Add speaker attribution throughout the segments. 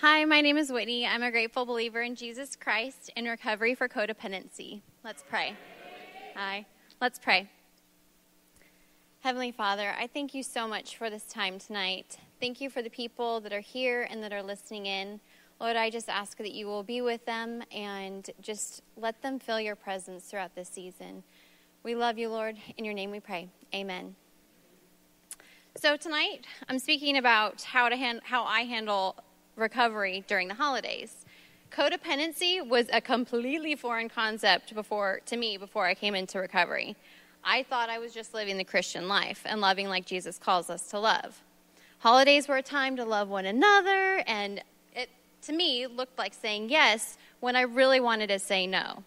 Speaker 1: Hi, my name is Whitney. I'm a grateful believer in Jesus Christ in recovery for codependency. Let's pray. Hi. Let's pray. Heavenly Father, I thank you so much for this time tonight. Thank you for the people that are here and that are listening in. Lord, I just ask that you will be with them and just let them feel your presence throughout this season. We love you, Lord. In your name we pray. Amen. So tonight, I'm speaking about how to hand, how I handle recovery during the holidays. Codependency was a completely foreign concept before to me before I came into recovery. I thought I was just living the Christian life and loving like Jesus calls us to love. Holidays were a time to love one another, and it, to me, looked like saying yes when I really wanted to say no.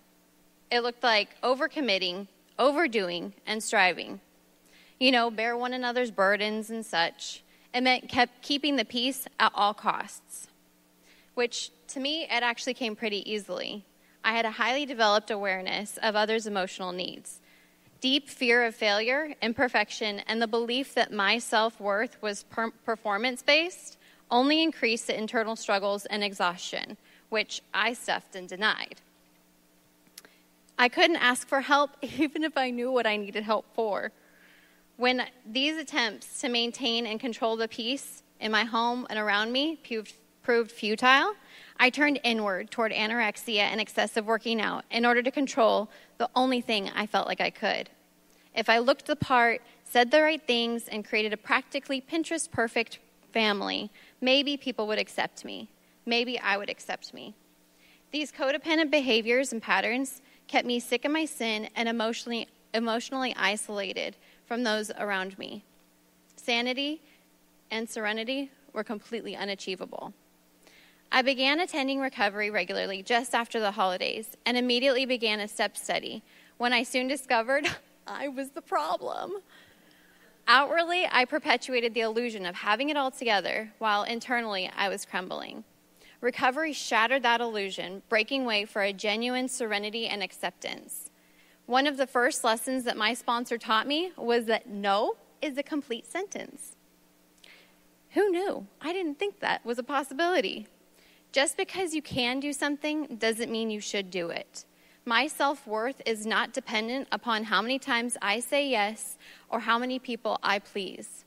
Speaker 1: It looked like overcommitting, overdoing, and striving. You know, bear one another's burdens and such. It meant kept keeping the peace at all costs, which to me, it actually came pretty easily. I had a highly developed awareness of others' emotional needs deep fear of failure, imperfection, and the belief that my self worth was per- performance based only increased the internal struggles and exhaustion, which I stuffed and denied. I couldn't ask for help even if I knew what I needed help for. When these attempts to maintain and control the peace in my home and around me proved, futile, I turned inward toward anorexia and excessive working out in order to control the only thing I felt like I could. If I looked the part, said the right things, and created a practically Pinterest perfect family, maybe people would accept me. Maybe I would accept me. These codependent behaviors and patterns kept me sick of my sin and emotionally, emotionally isolated from those around me. Sanity and serenity were completely unachievable. I began attending recovery regularly just after the holidays and immediately began a step study when I soon discovered I was the problem. Outwardly, I perpetuated the illusion of having it all together, while internally, I was crumbling. Recovery shattered that illusion, breaking way for a genuine serenity and acceptance. One of the first lessons that my sponsor taught me was that no is a complete sentence. Who knew? I didn't think that was a possibility. Just because you can do something doesn't mean you should do it. My self worth is not dependent upon how many times I say yes or how many people I please.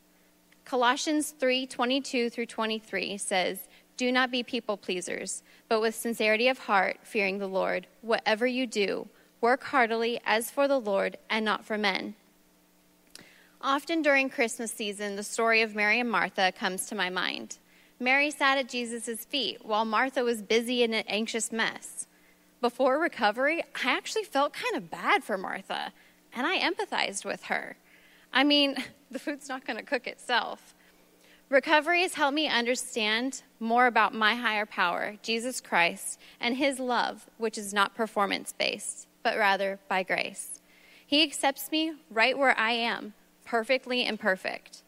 Speaker 1: Colossians 3 22 through 23 says, Do not be people pleasers, but with sincerity of heart, fearing the Lord, whatever you do, work heartily as for the Lord and not for men. Often during Christmas season, the story of Mary and Martha comes to my mind. Mary sat at Jesus' feet while Martha was busy in an anxious mess. Before recovery, I actually felt kind of bad for Martha, and I empathized with her. I mean, the food's not going to cook itself. Recovery has helped me understand more about my higher power, Jesus Christ, and his love, which is not performance based, but rather by grace. He accepts me right where I am, perfectly imperfect.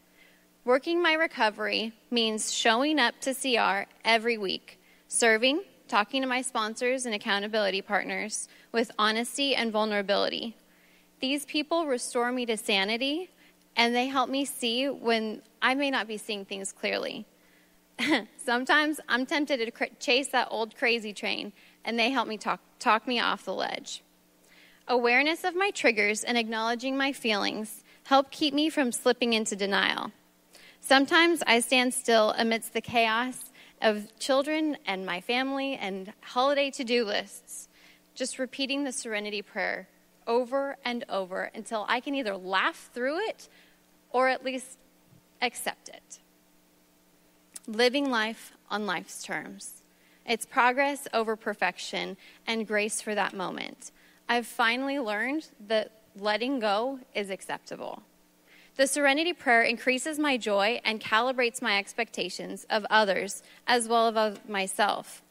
Speaker 1: Working my recovery means showing up to CR every week, serving, talking to my sponsors and accountability partners with honesty and vulnerability. These people restore me to sanity and they help me see when I may not be seeing things clearly. Sometimes I'm tempted to chase that old crazy train and they help me talk, talk me off the ledge. Awareness of my triggers and acknowledging my feelings help keep me from slipping into denial. Sometimes I stand still amidst the chaos of children and my family and holiday to do lists, just repeating the serenity prayer over and over until I can either laugh through it or at least accept it. Living life on life's terms. It's progress over perfection and grace for that moment. I've finally learned that letting go is acceptable. The serenity prayer increases my joy and calibrates my expectations of others as well as of myself.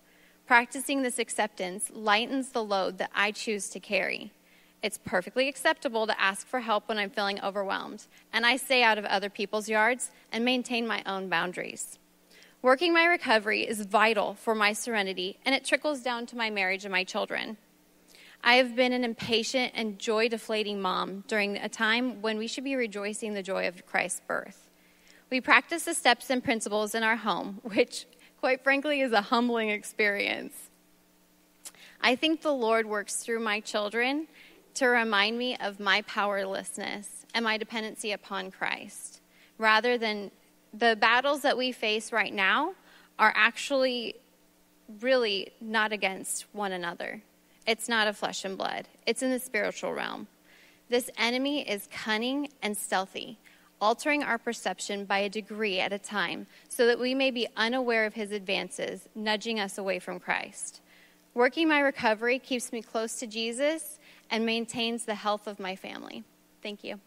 Speaker 1: Practicing this acceptance lightens the load that I choose to carry. It's perfectly acceptable to ask for help when I'm feeling overwhelmed, and I stay out of other people's yards and maintain my own boundaries. Working my recovery is vital for my serenity, and it trickles down to my marriage and my children. I have been an impatient and joy deflating mom during a time when we should be rejoicing the joy of Christ's birth. We practice the steps and principles in our home, which quite frankly, is a humbling experience. I think the Lord works through my children to remind me of my powerlessness and my dependency upon Christ, rather than the battles that we face right now are actually really not against one another. It's not of flesh and blood, it's in the spiritual realm. This enemy is cunning and stealthy, altering our perception by a degree at a time so that we may be unaware of his advances, nudging us away from Christ. Working my recovery keeps me close to Jesus and maintains the health of my family. Thank you.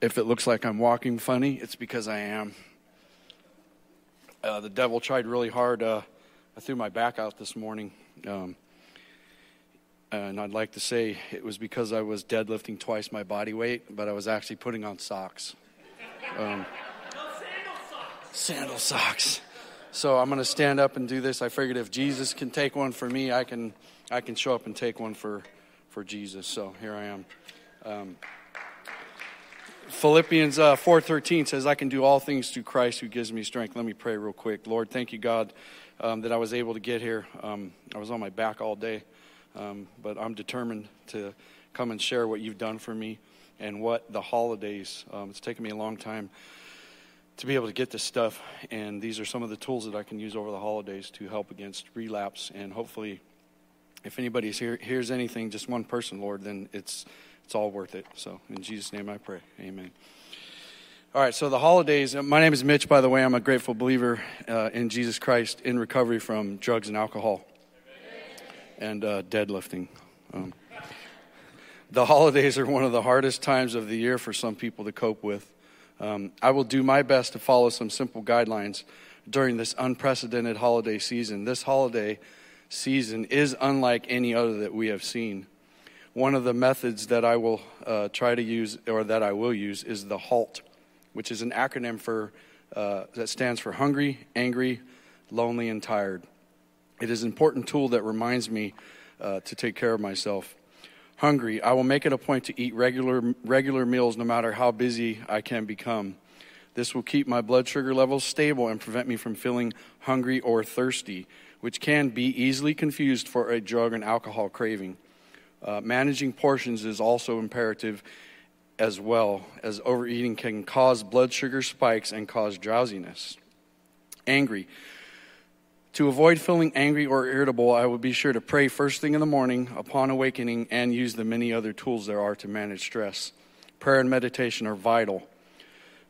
Speaker 2: If it looks like I'm walking funny, it's because I am. Uh, the devil tried really hard. Uh, I threw my back out this morning. Um, and I'd like to say it was because I was deadlifting twice my body weight, but I was actually putting on socks. Um, sandal socks. Sandal socks. So I'm going to stand up and do this. I figured if Jesus can take one for me, I can I can show up and take one for for Jesus. So here I am. Um, Philippians uh, 4.13 says, I can do all things through Christ who gives me strength. Let me pray real quick. Lord, thank you, God, um, that I was able to get here. Um, I was on my back all day, um, but I'm determined to come and share what you've done for me and what the holidays, um, it's taken me a long time to be able to get this stuff, and these are some of the tools that I can use over the holidays to help against relapse, and hopefully, if anybody here, hears anything, just one person, Lord, then it's it's all worth it. So, in Jesus' name I pray. Amen. All right, so the holidays. Uh, my name is Mitch, by the way. I'm a grateful believer uh, in Jesus Christ in recovery from drugs and alcohol and uh, deadlifting. Um, the holidays are one of the hardest times of the year for some people to cope with. Um, I will do my best to follow some simple guidelines during this unprecedented holiday season. This holiday season is unlike any other that we have seen one of the methods that I will uh, try to use, or that I will use, is the HALT, which is an acronym for uh, that stands for hungry, angry, lonely, and tired. It is an important tool that reminds me uh, to take care of myself. Hungry, I will make it a point to eat regular regular meals, no matter how busy I can become. This will keep my blood sugar levels stable and prevent me from feeling hungry or thirsty, which can be easily confused for a drug and alcohol craving. Uh, managing portions is also imperative as well, as overeating can cause blood sugar spikes and cause drowsiness. Angry. To avoid feeling angry or irritable, I will be sure to pray first thing in the morning upon awakening and use the many other tools there are to manage stress. Prayer and meditation are vital.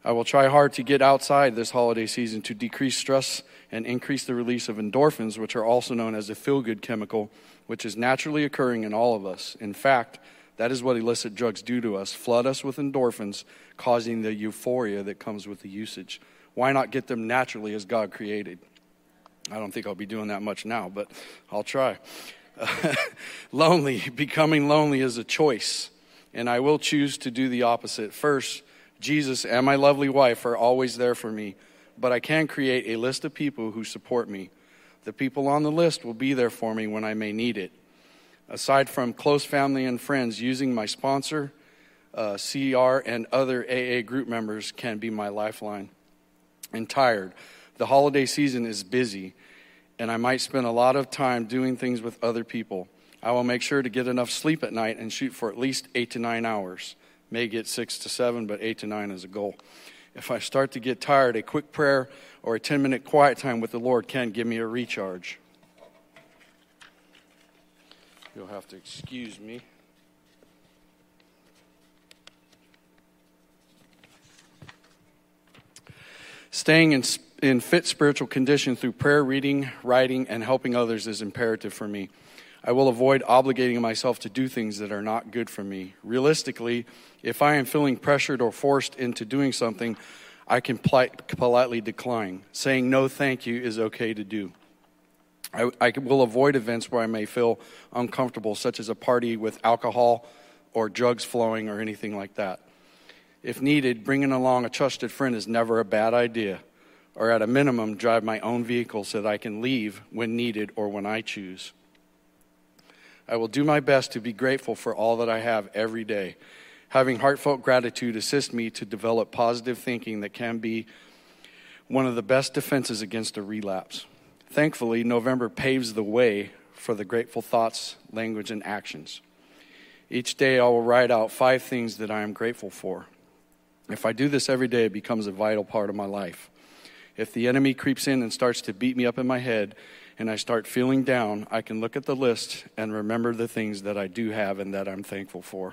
Speaker 2: I will try hard to get outside this holiday season to decrease stress and increase the release of endorphins, which are also known as a feel good chemical which is naturally occurring in all of us. In fact, that is what illicit drugs do to us flood us with endorphins, causing the euphoria that comes with the usage. Why not get them naturally as God created? I don't think I'll be doing that much now, but I'll try. lonely, becoming lonely is a choice, and I will choose to do the opposite. First, Jesus and my lovely wife are always there for me, but I can create a list of people who support me. The people on the list will be there for me when I may need it. Aside from close family and friends, using my sponsor, uh, CR, and other AA group members can be my lifeline. And tired. The holiday season is busy, and I might spend a lot of time doing things with other people. I will make sure to get enough sleep at night and shoot for at least eight to nine hours. May get six to seven, but eight to nine is a goal. If I start to get tired, a quick prayer or a 10 minute quiet time with the Lord can give me a recharge. You'll have to excuse me. Staying in, in fit spiritual condition through prayer, reading, writing, and helping others is imperative for me. I will avoid obligating myself to do things that are not good for me. Realistically, if I am feeling pressured or forced into doing something, I can politely decline. Saying no thank you is okay to do. I, I will avoid events where I may feel uncomfortable, such as a party with alcohol or drugs flowing or anything like that. If needed, bringing along a trusted friend is never a bad idea. or at a minimum, drive my own vehicle so that I can leave when needed or when I choose. I will do my best to be grateful for all that I have every day. Having heartfelt gratitude assists me to develop positive thinking that can be one of the best defenses against a relapse. Thankfully, November paves the way for the grateful thoughts, language, and actions. Each day, I will write out five things that I am grateful for. If I do this every day, it becomes a vital part of my life. If the enemy creeps in and starts to beat me up in my head and I start feeling down, I can look at the list and remember the things that I do have and that I'm thankful for.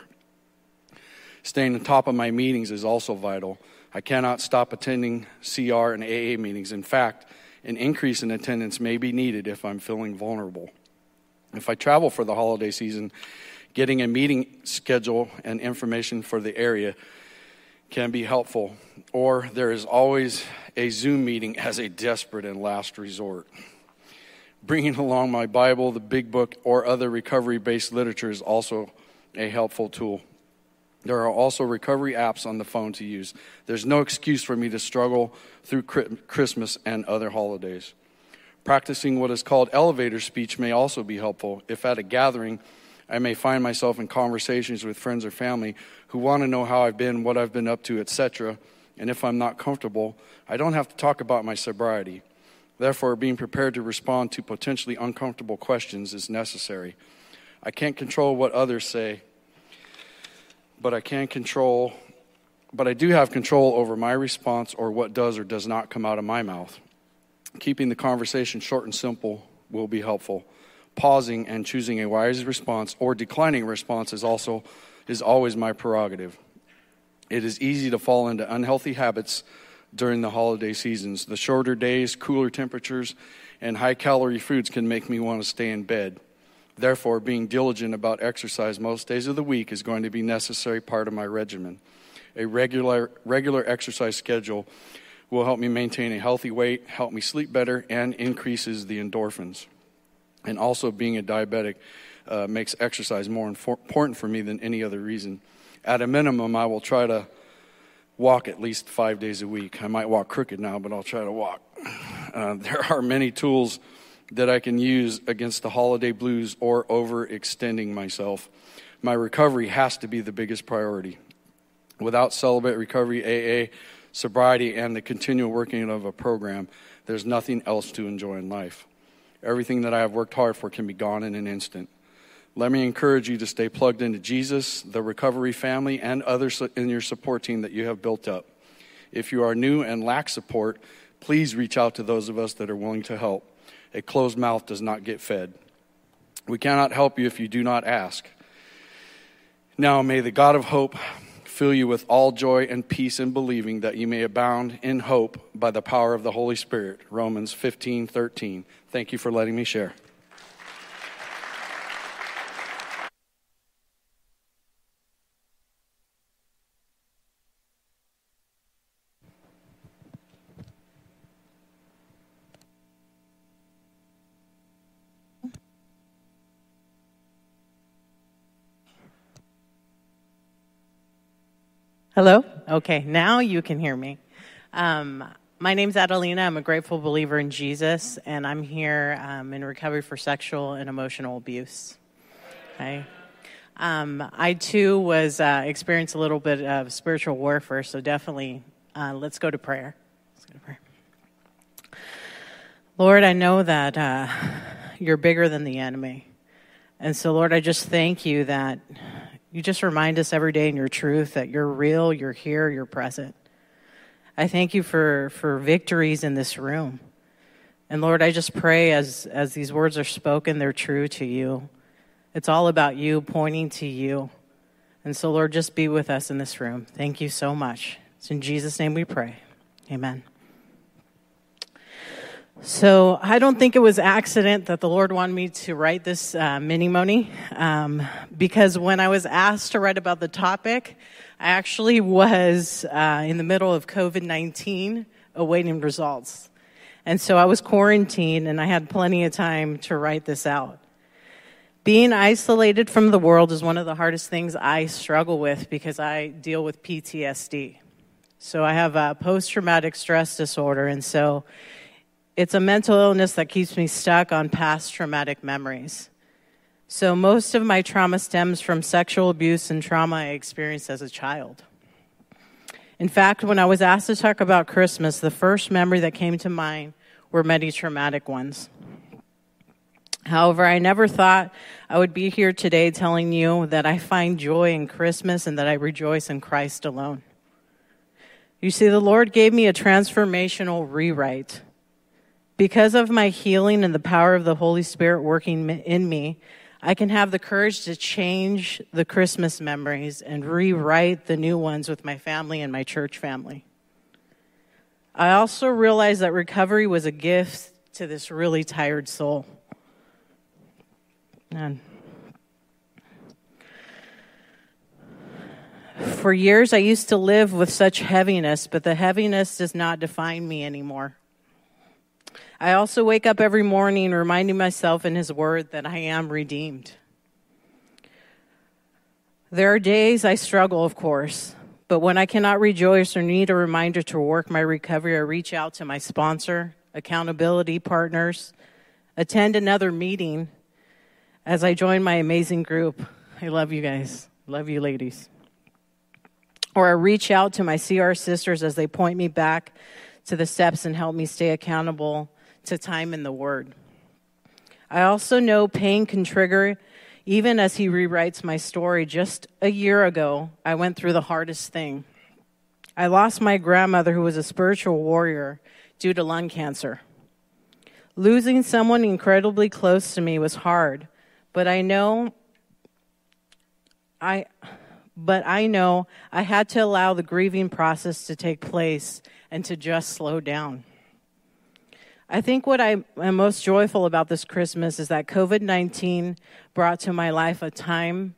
Speaker 2: Staying on top of my meetings is also vital. I cannot stop attending CR and AA meetings. In fact, an increase in attendance may be needed if I'm feeling vulnerable. If I travel for the holiday season, getting a meeting schedule and information for the area can be helpful, or there is always a Zoom meeting as a desperate and last resort. Bringing along my Bible, the Big Book, or other recovery based literature is also a helpful tool. There are also recovery apps on the phone to use. There's no excuse for me to struggle through Christmas and other holidays. Practicing what is called elevator speech may also be helpful. If at a gathering, I may find myself in conversations with friends or family who want to know how I've been, what I've been up to, etc. And if I'm not comfortable, I don't have to talk about my sobriety. Therefore, being prepared to respond to potentially uncomfortable questions is necessary. I can't control what others say, but I can control, but I do have control over my response or what does or does not come out of my mouth. Keeping the conversation short and simple will be helpful. Pausing and choosing a wise response or declining response is also is always my prerogative. It is easy to fall into unhealthy habits during the holiday seasons. The shorter days, cooler temperatures, and high calorie foods can make me want to stay in bed. Therefore, being diligent about exercise most days of the week is going to be a necessary part of my regimen. A regular, regular exercise schedule will help me maintain a healthy weight, help me sleep better, and increases the endorphins. And also, being a diabetic uh, makes exercise more important for me than any other reason. At a minimum, I will try to walk at least five days a week. I might walk crooked now, but I'll try to walk. Uh, there are many tools that I can use against the holiday blues or overextending myself. My recovery has to be the biggest priority. Without Celebrate Recovery AA, sobriety, and the continual working of a program, there's nothing else to enjoy in life. Everything that I have worked hard for can be gone in an instant. Let me encourage you to stay plugged into Jesus, the recovery family, and others in your support team that you have built up. If you are new and lack support, please reach out to those of us that are willing to help. A closed mouth does not get fed. We cannot help you if you do not ask. Now, may the God of hope fill you with all joy and peace in believing that you may abound in hope by the power of the Holy Spirit. Romans 15 13. Thank you for letting me share.
Speaker 3: Hello? Okay, now you can hear me. Um, my name's Adelina. I'm a grateful believer in Jesus, and I'm here um, in recovery for sexual and emotional abuse. Okay. Um, I too was uh, experienced a little bit of spiritual warfare, so definitely uh, let's go to prayer. Let's go to prayer. Lord, I know that uh, you're bigger than the enemy. And so, Lord, I just thank you that you just remind us every day in your truth that you're real, you're here, you're present. I thank you for, for victories in this room. And Lord, I just pray as, as these words are spoken, they're true to you. It's all about you, pointing to you. And so, Lord, just be with us in this room. Thank you so much. It's in Jesus' name we pray. Amen. So I don't think it was accident that the Lord wanted me to write this uh, mini moni, um, because when I was asked to write about the topic, I actually was uh, in the middle of COVID nineteen, awaiting results, and so I was quarantined, and I had plenty of time to write this out. Being isolated from the world is one of the hardest things I struggle with because I deal with PTSD. So I have a post traumatic stress disorder. And so it's a mental illness that keeps me stuck on past traumatic memories. So most of my trauma stems from sexual abuse and trauma I experienced as a child. In fact, when I was asked to talk about Christmas, the first memory that came to mind were many traumatic ones. However, I never thought I would be here today telling you that I find joy in Christmas and that I rejoice in Christ alone. You see, the Lord gave me a transformational rewrite. Because of my healing and the power of the Holy Spirit working in me, I can have the courage to change the Christmas memories and rewrite the new ones with my family and my church family. I also realized that recovery was a gift to this really tired soul. And for years, I used to live with such heaviness, but the heaviness does not define me anymore. I also wake up every morning reminding myself in His Word that I am redeemed. There are days I struggle, of course, but when I cannot rejoice or need a reminder to work my recovery, I reach out to my sponsor, accountability partners, attend another meeting, as I join my amazing group. I love you guys. Love you, ladies. Or I reach out to my CR sisters as they point me back to the steps and help me stay accountable to time in the Word. I also know pain can trigger, even as he rewrites my story. Just a year ago, I went through the hardest thing. I lost my grandmother, who was a spiritual warrior, due to lung cancer. Losing someone incredibly close to me was hard, but I know I but I know I had to allow the grieving process to take place and to just slow down. I think what I am most joyful about this Christmas is that COVID 19 brought to my life a time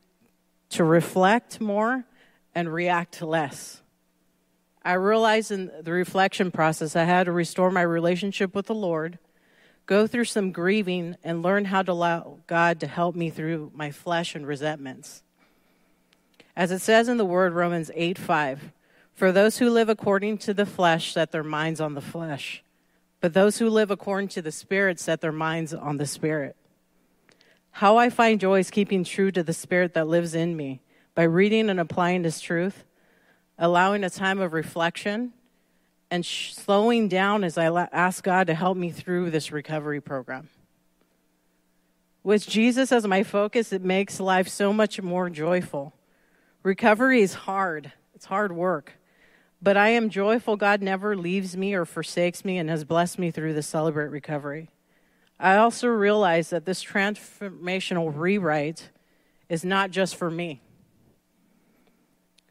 Speaker 3: to reflect more and react less. I realized in the reflection process I had to restore my relationship with the Lord go through some grieving, and learn how to allow God to help me through my flesh and resentments. As it says in the word Romans 8 5, for those who live according to the flesh set their minds on the flesh, but those who live according to the Spirit set their minds on the Spirit. How I find joy is keeping true to the Spirit that lives in me by reading and applying His truth, allowing a time of reflection, and sh- slowing down as I la- ask God to help me through this recovery program. With Jesus as my focus, it makes life so much more joyful. Recovery is hard, it's hard work. But I am joyful God never leaves me or forsakes me and has blessed me through the Celebrate Recovery. I also realize that this transformational rewrite is not just for me.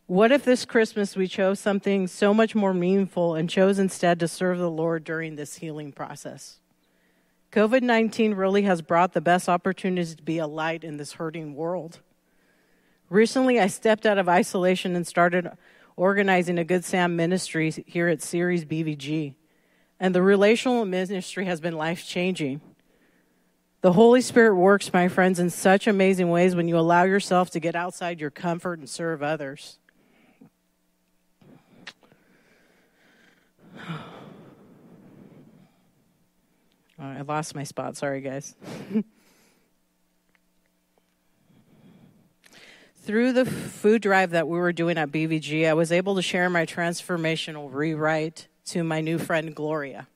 Speaker 3: What if this Christmas we chose something so much more meaningful and chose instead to serve the Lord during this healing process? COVID 19 really has brought the best opportunities to be a light in this hurting world. Recently, I stepped out of isolation and started organizing a Good Sam ministry here at Series BVG. And the relational ministry has been life changing. The Holy Spirit works, my friends, in such amazing ways when you allow yourself to get outside your comfort and serve others. Oh, I lost my spot. Sorry, guys. Through the food drive that we were doing at BVG, I was able to share my transformational rewrite to my new friend, Gloria.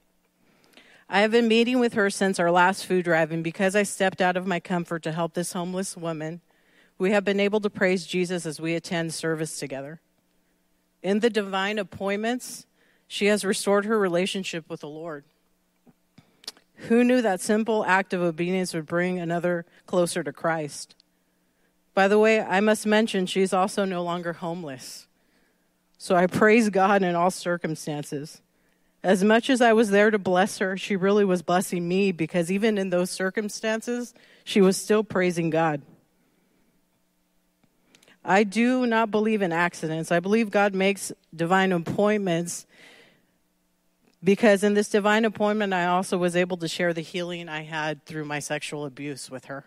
Speaker 3: I have been meeting with her since our last food drive, and because I stepped out of my comfort to help this homeless woman, we have been able to praise Jesus as we attend service together. In the divine appointments, she has restored her relationship with the Lord. Who knew that simple act of obedience would bring another closer to Christ? By the way, I must mention she's also no longer homeless. So I praise God in all circumstances. As much as I was there to bless her, she really was blessing me because even in those circumstances, she was still praising God. I do not believe in accidents. I believe God makes divine appointments because in this divine appointment, I also was able to share the healing I had through my sexual abuse with her.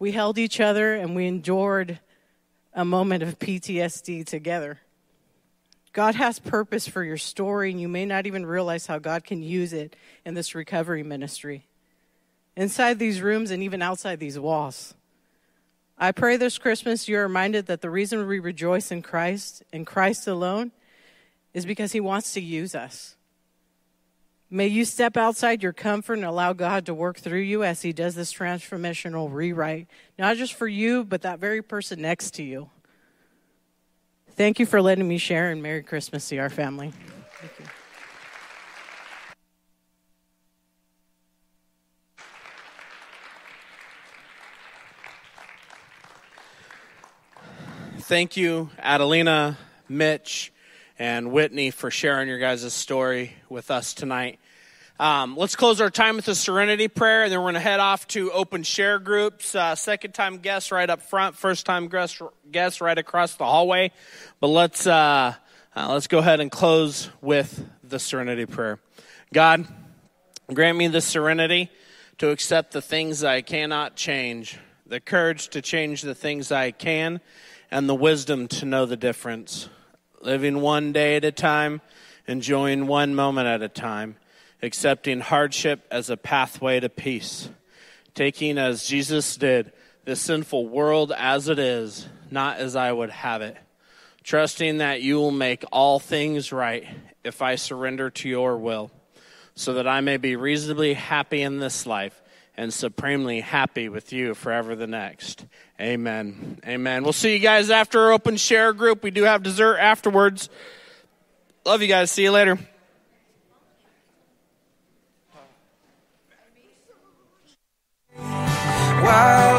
Speaker 3: We held each other and we endured a moment of PTSD together. God has purpose for your story, and you may not even realize how God can use it in this recovery ministry. Inside these rooms and even outside these walls. I pray this Christmas you're reminded that the reason we rejoice in Christ, in Christ alone, is because He wants to use us. May you step outside your comfort and allow God to work through you as He does this transformational rewrite, not just for you, but that very person next to you. Thank you for letting me share, and Merry Christmas to our family. Thank you.
Speaker 4: Thank you, Adelina, Mitch, and Whitney, for sharing your guys' story with us tonight. Um, let's close our time with a serenity prayer, and then we're going to head off to open share groups. Uh, second time guests right up front, first time guests, right across the hallway. But let's uh, uh, let's go ahead and close with the serenity prayer. God, grant me the serenity to accept the things I cannot change, the courage to change the things I can, and the wisdom to know the difference. Living one day at a time, enjoying one moment at a time accepting hardship as a pathway to peace, taking as Jesus did this sinful world as it is, not as I would have it, trusting that you will make all things right if I surrender to your will, so that I may be reasonably happy in this life and supremely happy with you forever the next. Amen. Amen. We'll see you guys after our open share group. We do have dessert afterwards. Love you guys. See you later. While